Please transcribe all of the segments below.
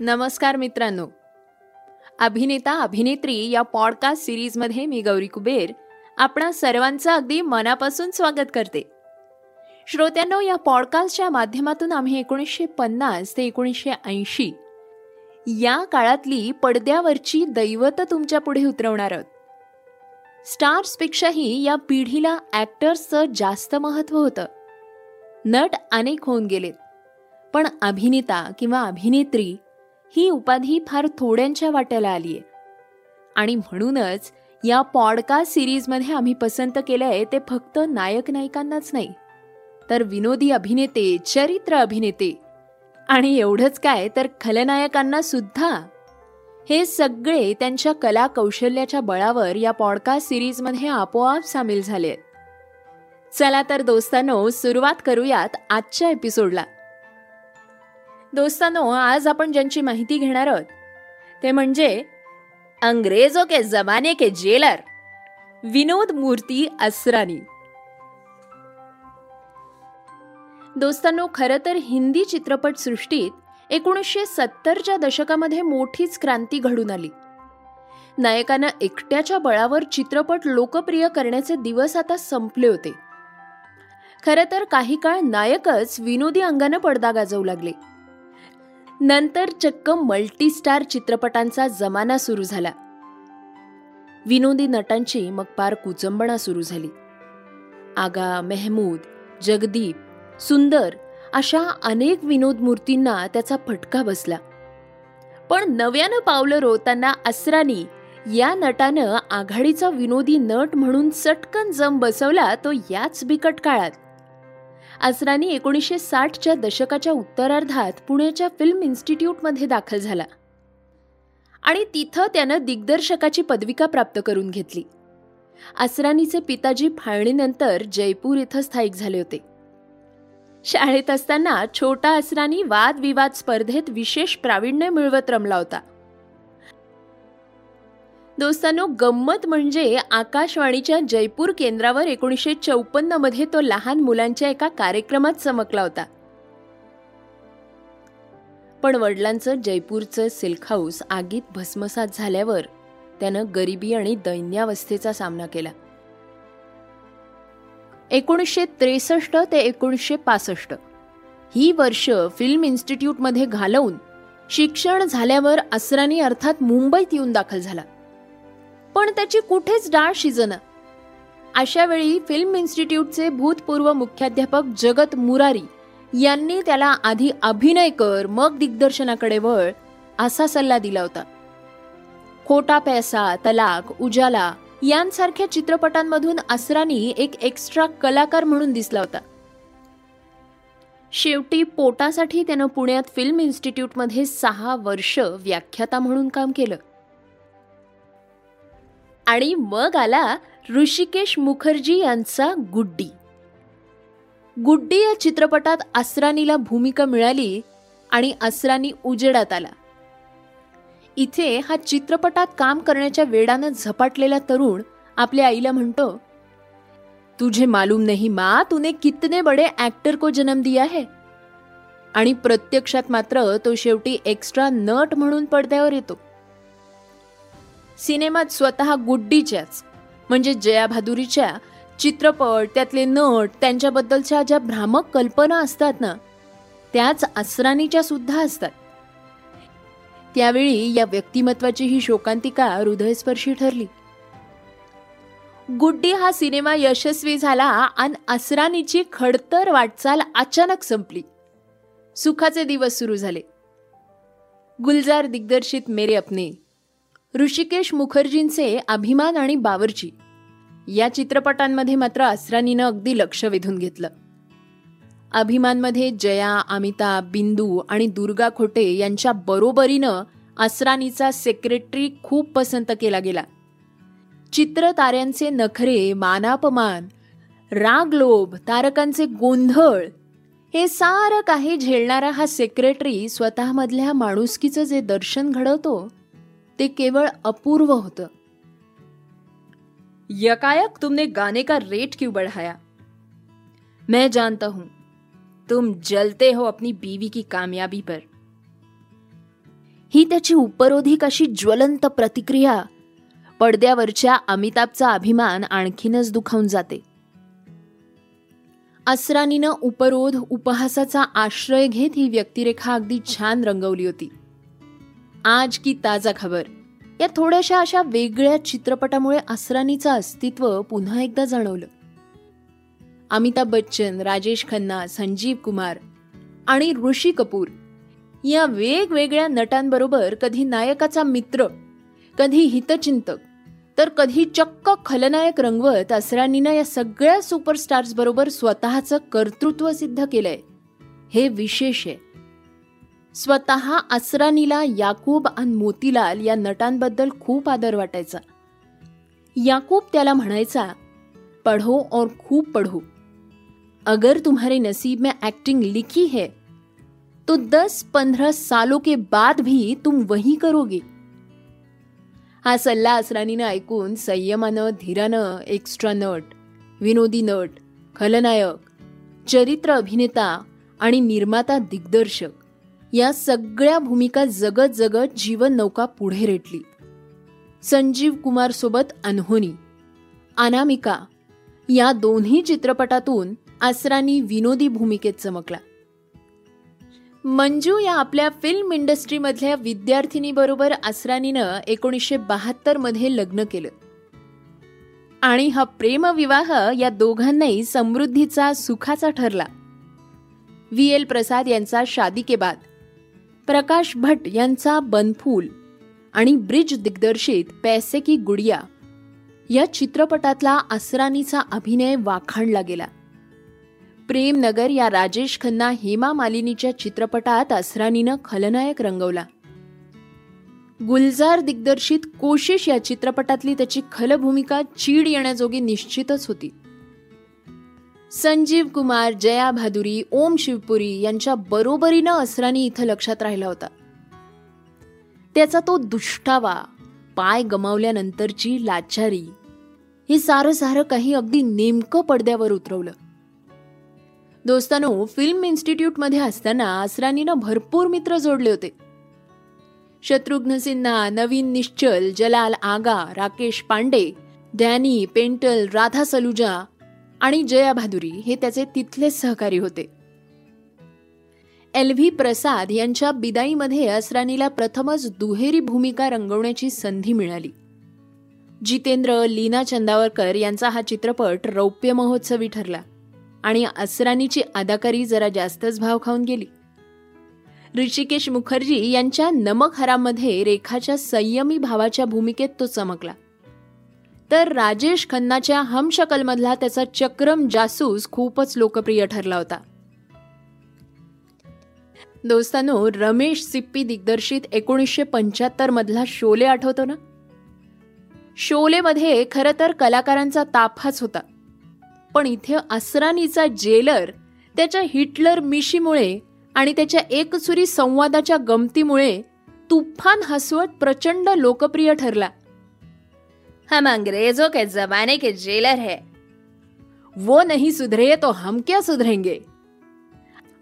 नमस्कार मित्रांनो. अभिनेता अभिनेत्री या पॉडकास्ट सिरीजमध्ये मी गौरी कुबेर आपणा सर्वांचं अगदी मनापासून स्वागत करते. श्रोत्यांनो या पॉडकास्टच्या माध्यमातून आम्ही एकोणीसशे पन्नास ते एकोणीसशे ऐंशी या काळातली पडद्यावरची दैवत तुमच्यापुढे उतरवणार आहोत. स्टार्सपेक्षाही या पिढीला ॲक्टर्सचं जास्त महत्त्व होतं. नट अनेक होऊन गेलेत. पण अभिनेता किंवा अभिनेत्री ही उपाधी फार थोड्यांच्या वाट्याला आली आहे आणि म्हणूनच या पॉडकास्ट सिरीजमध्ये आम्ही पसंत केलं आहे ते फक्त नायक नायिकांनाच नाही तर विनोदी अभिनेते चरित्र अभिनेते आणि एवढंच काय तर खलनायकांना सुद्धा हे सगळे त्यांच्या कला कौशल्याच्या बळावर या पॉडकास्ट सिरीजमध्ये आपोआप सामील झाले चला तर दोस्तांनो सुरुवात करूयात आजच्या एपिसोडला दोस्तांनो आज आपण ज्यांची माहिती घेणार आहोत ते म्हणजे अंग्रेजो के जमाने के जेलर विनोद मूर्ती असरानी. दोस्तांनो खरं तर हिंदी चित्रपट सृष्टीत एकोणीसशे सत्तरच्या दशकामध्ये मोठीच क्रांती घडून आली. नायकानं एकट्याच्या बळावर चित्रपट लोकप्रिय करण्याचे दिवस आता संपले होते. खरं तर काही काळ नायकच विनोदी अंगानं पडदा गाजवू लागले. नंतर चक्क मल्टीस्टार चित्रपटांचा जमाना सुरू झाला. विनोदी नटांची मग पार कुचंबणा सुरू झाली. आगा मेहमूद जगदीप सुंदर अशा अनेक विनोद मूर्तींना त्याचा फटका बसला. पण नव्यानं पावलं रोताना असरानी या नटानं आघाडीचा विनोदी नट म्हणून चटकन जम बसवला तो याच बिकट काळात. असरानी एकोणीसशे साठच्या दशकाच्या उत्तरार्धात पुण्याच्या फिल्म इन्स्टिट्यूटमध्ये दाखल झाला. आणि तिथं त्यानं दिग्दर्शकाची पदविका प्राप्त करून घेतली. असरानीचे पिताजी फाळणीनंतर जयपूर इथं स्थायिक झाले होते. शाळेत असताना छोटा असरानी वादविवाद स्पर्धेत विशेष प्रावीण्य मिळवत रमला होता. दोस्तांनो गंमत म्हणजे आकाशवाणीच्या जयपूर केंद्रावर एकोणीसशे चौपन्नमध्ये तो लहान मुलांच्या एका कार्यक्रमात चमकला होता. पण वडिलांचं जयपूरचं सिल्क हाऊस आगीत भस्मसात झाल्यावर त्यानं गरिबी आणि दैन्यावस्थेचा सामना केला. एकोणीसशे त्रेसष्ट ते एकोणीसशे पासष्ट. ही वर्ष फिल्म इन्स्टिट्यूटमध्ये घालवून शिक्षण झाल्यावर असरानी अर्थात मुंबईत येऊन दाखल झाला. पण त्याची कुठेच डाळ शिजन. अशा वेळी फिल्म इन्स्टिट्यूटचे भूतपूर्व मुख्याध्यापक जगत मुरारी यांनी त्याला आधी अभिनय कर मग दिग्दर्शनाकडे वळ असा सल्ला दिला होता. खोटा पैसा तलाक उजाला यांसारख्या चित्रपटांमधून असरानी एक एक्स्ट्रा कलाकार म्हणून दिसला होता. शेवटी पोटासाठी त्यानं पुण्यात फिल्म इन्स्टिट्यूटमध्ये सहा वर्ष व्याख्याता म्हणून काम केलं. आणि मग आला ऋषिकेश मुखर्जी यांचा गुड्डी. गुड्डी या चित्रपटात असरानीला भूमिका मिळाली आणि असरानी उजेडात आला. इथे हा चित्रपटात काम करण्याच्या वेडानं झपाटलेला तरुण आपल्या आईला म्हणतो तुझे मालूम नाही मा तुने कितने बडे ऍक्टर को जन्म दिया है. आणि प्रत्यक्षात मात्र तो शेवटी एक्स्ट्रा नट म्हणून पडद्यावर येतो. सिनेमात स्वतः गुड्डीच्याच म्हणजे जया भादुरीच्या चित्रपट त्यातले नट त्यांच्याबद्दलच्या ज्या भ्रामक कल्पना असतात ना त्याच असरानीच्या सुद्धा असतात. त्यावेळी या व्यक्तिमत्वाची ही शोकांतिका हृदयस्पर्शी ठरली. गुड्डी हा सिनेमा यशस्वी झाला आणि असरानीची खडतर वाटचाल अचानक संपली. सुखाचे दिवस सुरू झाले. गुलजार दिग्दर्शित मेरे अपने ऋषिकेश मुखर्जींचे अभिमान आणि बावरची या चित्रपटांमध्ये मात्र असरानीनं अगदी लक्ष वेधून घेतलं. अभिमानमध्ये जया अमिताभ बिंदू आणि दुर्गा खोटे यांच्या बरोबरीनं असरानीचा सेक्रेटरी खूप पसंत केला गेला. चित्र ताऱ्यांचे नखरे मानापमान रागलोभ तारकांचे गोंधळ हे सारं काही झेलणारा हा सेक्रेटरी स्वतःमधल्या माणुसकीचं जे दर्शन घडवतो ते केवळ अपूर्व होतं. यकायक तुमने गाने का रेट क्यों बढ़ाया? मैं जानता हूं तुम जलते हो अपनी बीवी की कामयाबी पर। ही त्याची उपरोधिक अशी ज्वलंत प्रतिक्रिया? पडद्यावरच्या अमिताभचा अभिमान आणखीनच दुखावून जाते. असरानीनं उपरोध उपहासाचा आश्रय घेत ही व्यक्तिरेखा अगदी छान रंगवली होती. आज की ताजा खबर. या थोड्याशा अशा वेगळ्या चित्रपटामुळे असरानीचं अस्तित्व पुन्हा एकदा जाणवलं. अमिताभ बच्चन राजेश खन्ना संजीव कुमार आणि ऋषी कपूर या वेगवेगळ्या नटांबरोबर कधी नायकाचा मित्र कधी हितचिंतक तर कधी चक्क खलनायक रंगवत असरानीनं या सगळ्या सुपरस्टार्स बरोबर स्वतःचं कर्तृत्व सिद्ध केलंय. हे विशेष आहे. स्वतः असरानीला याकूब आणि मोतीलाल या नटांबद्दल खूप आदर वाटायचा. याकूब त्याला म्हणायचा पढो और खूप पढो. अगर तुम्हारे नसीब में एक्टिंग लिखी है तो दस पंद्रह सालों के बाद भी तुम वही करोगे। हा सल्ला असरानीनं ऐकून संयमानं धीरानं एक्स्ट्रा नट विनोदी नट खलनायक चरित्र अभिनेता आणि निर्माता दिग्दर्शक या सगळ्या भूमिका जगत जगत जीवन नौका पुढे रेटली. संजीव कुमार सोबत अनहोनी अनामिका या दोन्ही चित्रपटातून आसरानी विनोदी भूमिकेत चमकला. मंजू या आपल्या फिल्म इंडस्ट्रीमधल्या विद्यार्थिनीबरोबर असरानीनं एकोणीसशे बहात्तरमध्ये लग्न केलं. आणि हा प्रेमविवाह या दोघांनाही समृद्धीचा सुखाचा ठरला. व्ही. एल. प्रसाद यांचा शादी के बाद प्रकाश भट यांचा बनफूल आणि ब्रिज दिग्दर्शित पैसे की गुडिया या चित्रपटातला असरानीचा अभिनय वाखाणला गेला. प्रेमनगर या राजेश खन्ना हेमा मालिनीच्या चित्रपटात असरानीनं खलनायक रंगवला. गुलजार दिग्दर्शित कोशिश या चित्रपटातली त्याची खलभूमिका चीड येण्याजोगी निश्चितच होती. संजीव कुमार जया भादुरी ओम शिवपुरी यांच्या बरोबरीनं असरानी इथं लक्षात राहिला होता. त्याचा तो दुष्टावा पाय गमावल्यानंतरची लाचारी हे सारं सारं काही अगदी नेमकं पडद्यावर उतरवलं. दोस्तानो फिल्म इन्स्टिट्यूटमध्ये असताना असरानीनं भरपूर मित्र जोडले होते. शत्रुघ्न सिन्हा नवीन निश्चल जलाल आगा राकेश पांडे डॅनी पेंटल राधा सलुजा आणि जया भादुरी हे त्याचे तिथलेच सहकारी होते. एल व्ही प्रसाद यांच्या बिदाईमध्ये असरानीला प्रथमच दुहेरी भूमिका रंगवण्याची संधी मिळाली. जितेंद्र लीना चंदावरकर यांचा हा चित्रपट रौप्य महोत्सवी ठरला. आणि असरानीची अदाकारी जरा जास्तच भाव खाऊन गेली. ऋषिकेश मुखर्जी यांच्या नमक हरामध्ये रेखाच्या संयमी भावाच्या भूमिकेत तो चमकला. तर राजेश खन्नाच्या हमशकलमधला त्याचा चक्रम जासूस खूपच लोकप्रिय ठरला होता. दोस्तानो रमेश सिप्पी दिग्दर्शित एकोणीसशे पंच्याहत्तर मधला शोले आठवतो ना? शोलेमध्ये खरं तर कलाकारांचा ताफाच होता. पण इथे असरानीचा जेलर त्याच्या हिटलर मिशीमुळे आणि त्याच्या एकसुरी संवादाच्या गमतीमुळे तुफान हसवत प्रचंड लोकप्रिय ठरला. हम अंग्रेजों के जमाने के जेलर है. वो नहीं सुधरे तो हम क्या सुधरेंगे?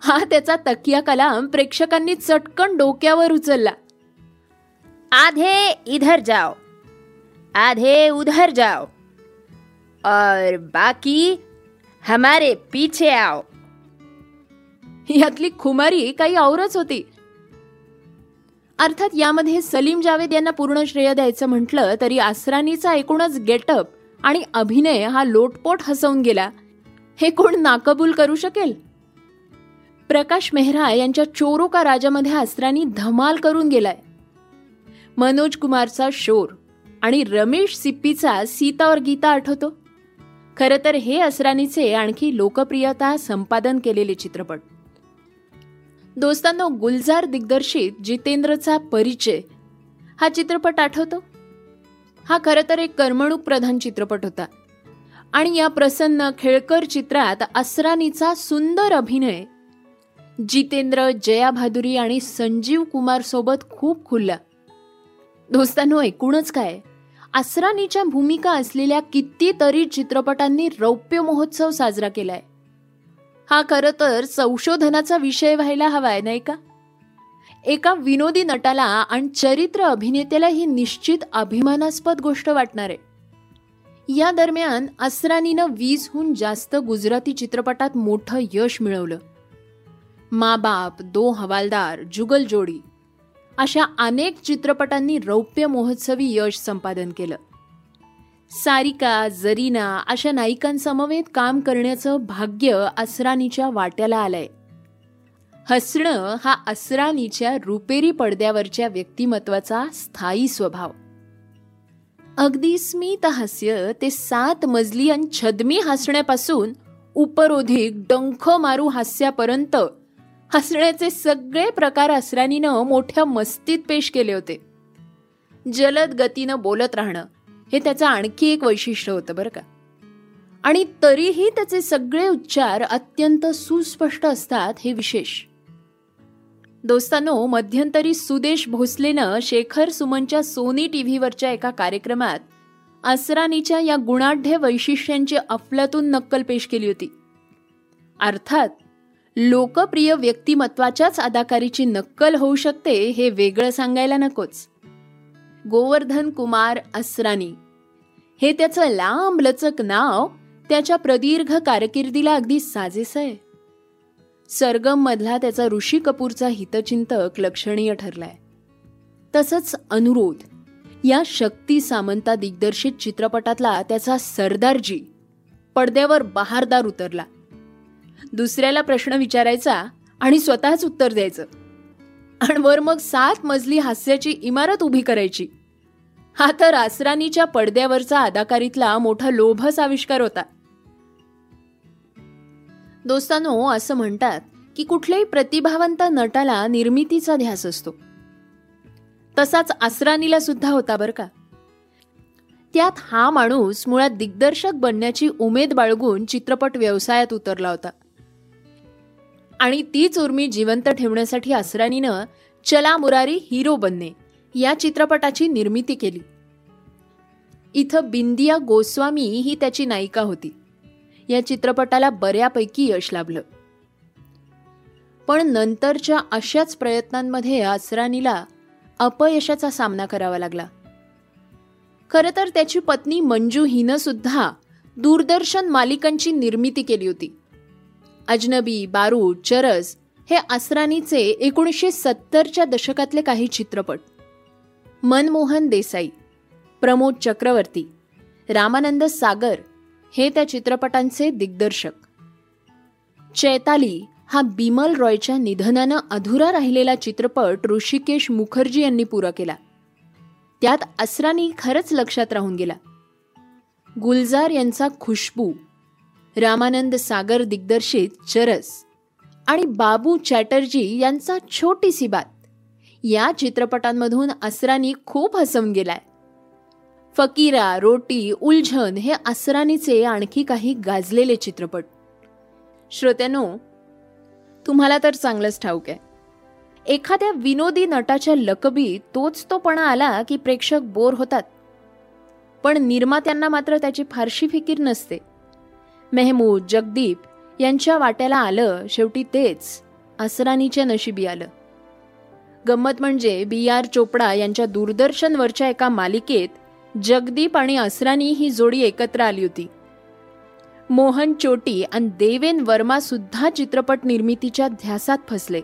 हा त्याचा तकिया कलाम प्रेक्षकांनी चटकन डोक्यावर उचलला. आधे इधर जाओ. आधे उधर जाओ. और बाकी हमारे पीछे आओ। यातली खुमारी काही औरच होती। अर्थात यामध्ये सलीम जावेद यांना पूर्ण श्रेय द्यायचं म्हटलं तरी आसरानीचा एकूणच गेटअप आणि अभिनय हा लोटपोट हसवून गेला. हे कोण नाकबूल करू शकेल? प्रकाश मेहरा यांच्या चोरो का राजामध्ये आसरानी धमाल करून गेलाय. मनोज कुमारचा शोर आणि रमेश सिप्पीचा सीता और गीता आठवतो. खरं तर हे असरानीचे आणखी लोकप्रियता संपादन केलेले चित्रपट. दोस्तांनो गुलजार दिग्दर्शित जितेंद्रचा परिचय हा चित्रपट आठवतो? हा खरं तर एक करमणूक प्रधान चित्रपट होता. आणि या प्रसन्न खेळकर चित्रात असरानीचा सुंदर अभिनय जितेंद्र जया भादुरी आणि संजीव कुमार सोबत खूप खुलला. दोस्तांनो एकूणच काय? असरानीच्या भूमिका असलेल्या कितीतरी चित्रपटांनी रौप्य महोत्सव साजरा केलाय. हा खरं तर संशोधनाचा विषय व्हायला हवाय नाही का? एका विनोदी नटाला आणि चरित्र अभिनेत्याला ही निश्चित अभिमानास्पद गोष्ट वाटणार आहे. या दरम्यान असरानीनं वीसहून जास्त गुजराती चित्रपटात मोठं यश मिळवलं. माँ बाप दो हवालदार जुगल जोडी अशा अनेक चित्रपटांनी रौप्य महोत्सवी यश संपादन केलं. सारिका जरीना अशा नायिकांसमवेत काम करण्याचं भाग्य असरानीच्या वाट्याला आलंय. हसणं हा असरानीच्या रुपेरी पडद्यावरच्या व्यक्तिमत्वाचा स्थायी स्वभाव. अगदी स्मित हास्य ते सात मजली आणि छदमी हसण्यापासून उपरोधिक डंख मारू हास्यापर्यंत हसण्याचे सगळे प्रकार असरानीनं मोठ्या मस्तीत पेश केले होते. जलद गतीनं बोलत राहणं हे त्याचं आणखी एक वैशिष्ट्य होतं बरं का. आणि तरीही त्याचे सगळे उच्चार अत्यंत सुस्पष्ट असतात हे विशेष. दोस्तांनो मध्यंतरी सुदेश भोसलेनं शेखर सुमनच्या सोनी टीव्हीवरच्या एका कार्यक्रमात असरानीच्या या गुणाढ्य वैशिष्ट्यांची अफलातून नक्कल पेश केली होती. अर्थात लोकप्रिय व्यक्तिमत्वाच्याच अदाकारीची नक्कल होऊ शकते हे वेगळं सांगायला नकोच. गोवर्धन कुमार असरानी. हे त्याचं लांब लचक नाव त्याच्या प्रदीर्घ कारकिर्दीला अगदी साजेस आहे. सरगम मधला त्याचा ऋषी कपूरचा हितचिंतक लक्षणीय ठरलाय. तसंच अनुरोध या शक्ती सामंता दिग्दर्शित चित्रपटातला त्याचा सरदारजी पडद्यावर बहारदार उतरला. दुसऱ्याला प्रश्न विचारायचा आणि स्वतःच उत्तर द्यायचं. आणि वर मग सात मजली हास्याची इमारत उभी करायची. हा तर आसरानीच्या पडद्यावरचा अदाकारीतला मोठा लोभस आविष्कार होता. दोस्तानो असं म्हणतात की कुठल्याही प्रतिभावंत नटाला निर्मितीचा ध्यास असतो. तसाच आसरानीला सुद्धा होता बरं का. त्यात हा माणूस मुळात दिग्दर्शक बनण्याची उमेद बाळगून चित्रपट व्यवसायात उतरला होता. आणि तीच उर्मी जिवंत ठेवण्यासाठी असरानीनं चला मुरारी हिरो बनणे या चित्रपटाची निर्मिती केली. इथं बिंदिया गोस्वामी ही त्याची नायिका होती. या चित्रपटाला बऱ्यापैकी यश लाभलं. पण नंतरच्या अशाच प्रयत्नांमध्ये असरानीला अपयशाचा सामना करावा लागला. खरं तर त्याची पत्नी मंजू हिनं सुद्धा दूरदर्शन मालिकांची निर्मिती केली होती. अजनबी बारूद चरस हे आसरानीचे एकोणीसशे सत्तरच्या दशकातले काही चित्रपट. मनमोहन देसाई प्रमोद चक्रवर्ती रामानंद सागर हे त्या चित्रपटांचे दिग्दर्शक. चैताली हा बिमल रॉयच्या निधनानं अधुरा राहिलेला चित्रपट ऋषिकेश मुखर्जी यांनी पुरा केला. त्यात असरानी खरंच लक्षात राहून गेला. गुलजार यांचा खुशबू रामानंद सागर दिग्दर्शित चरस आणि बाबू चॅटर्जी यांचा छोटीसी बात. या चित्रपटांमधून असरानी खूप हसवून गेलाय. फकीरा रोटी उलझन हे असरानीचे आणखी काही गाजलेले चित्रपट. श्रोत्यानो तुम्हाला तर चांगलंच ठाऊक आहे. एखाद्या विनोदी नटाच्या लकबी तोच तोपणा आला की प्रेक्षक बोर होतात. पण निर्मात्यांना मात्र त्याची फारशी फिकीर नसते. मेहमूद जगदीप यांच्या वाट्याला आलं शेवटी तेच असरानीच्या नशिबी आलं. गंमत म्हणजे बी आर चोपडा यांच्या दूरदर्शनवरच्या एका मालिकेत जगदीप आणि असरानी ही जोडी एकत्र आली होती. मोहन चोटी आणि देवेन वर्मा सुद्धा चित्रपट निर्मितीच्या ध्यासात फसले.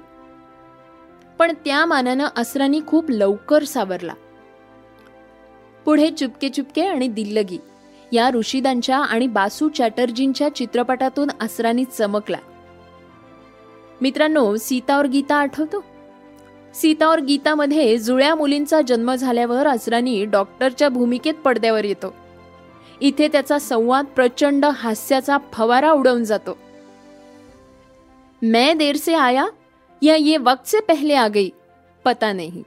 पण त्या मानानं असरानी खूप लवकर सावरला. पुढे चुपके चुपके आणि दिल्लगी या ऋषिदांच्या आणि बासू चॅटर्जींच्या चित्रपटातून असरानी चमकला. मित्रांनो सीता और गीता आठवतो? सीता और गीतामध्ये जुळ्या मुलींचा जन्म झाल्यावर असरानी डॉक्टरच्या भूमिकेत पडद्यावर येतो. इथे त्याचा संवाद प्रचंड हास्याचा फवारा उडवून जातो. मैं देर से आया या ये वक्त से पहले आ गई पता नाही.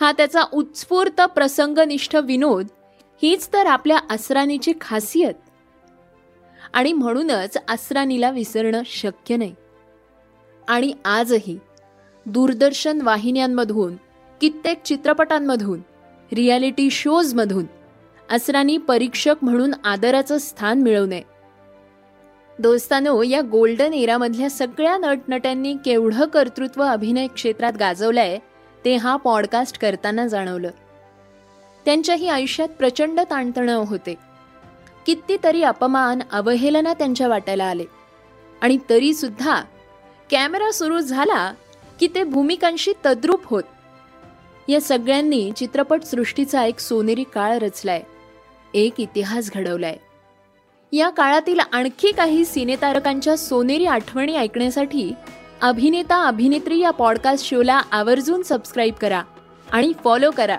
हा त्याचा उत्स्फूर्त प्रसंगनिष्ठ विनोद हीच तर आपल्या असराणीची खासियत. आणि म्हणूनच असराणीला विसरणं शक्य नाही. आणि आजही दूरदर्शन वाहिन्यांमधून कित्येक चित्रपटांमधून रियालिटी शोजमधून असरानी परीक्षक म्हणून आदराचं स्थान मिळवणे दोस्तानो या गोल्डन एरामधल्या सगळ्या नटनट्यांनी केवढं कर्तृत्व अभिनय क्षेत्रात गाजवलंय ते हा पॉडकास्ट करताना जाणवलं. त्यांच्याही आयुष्यात प्रचंड ताणतणाव होते. कितीतरी अपमान अवहेलना त्यांच्या वाट्याला आले. आणि तरी सुद्धा कॅमेरा सुरू झाला की ते भूमिकांशी तद्रूप होत. या सगळ्यांनी चित्रपट सृष्टीचा एक सोनेरी काळ रचलाय. एक इतिहास घडवलाय. या काळातील आणखी काही सिनेतारकांच्या सोनेरी आठवणी ऐकण्यासाठी अभिनेता अभिनेत्री या पॉडकास्ट शोला आवर्जून सबस्क्राईब करा आणि फॉलो करा.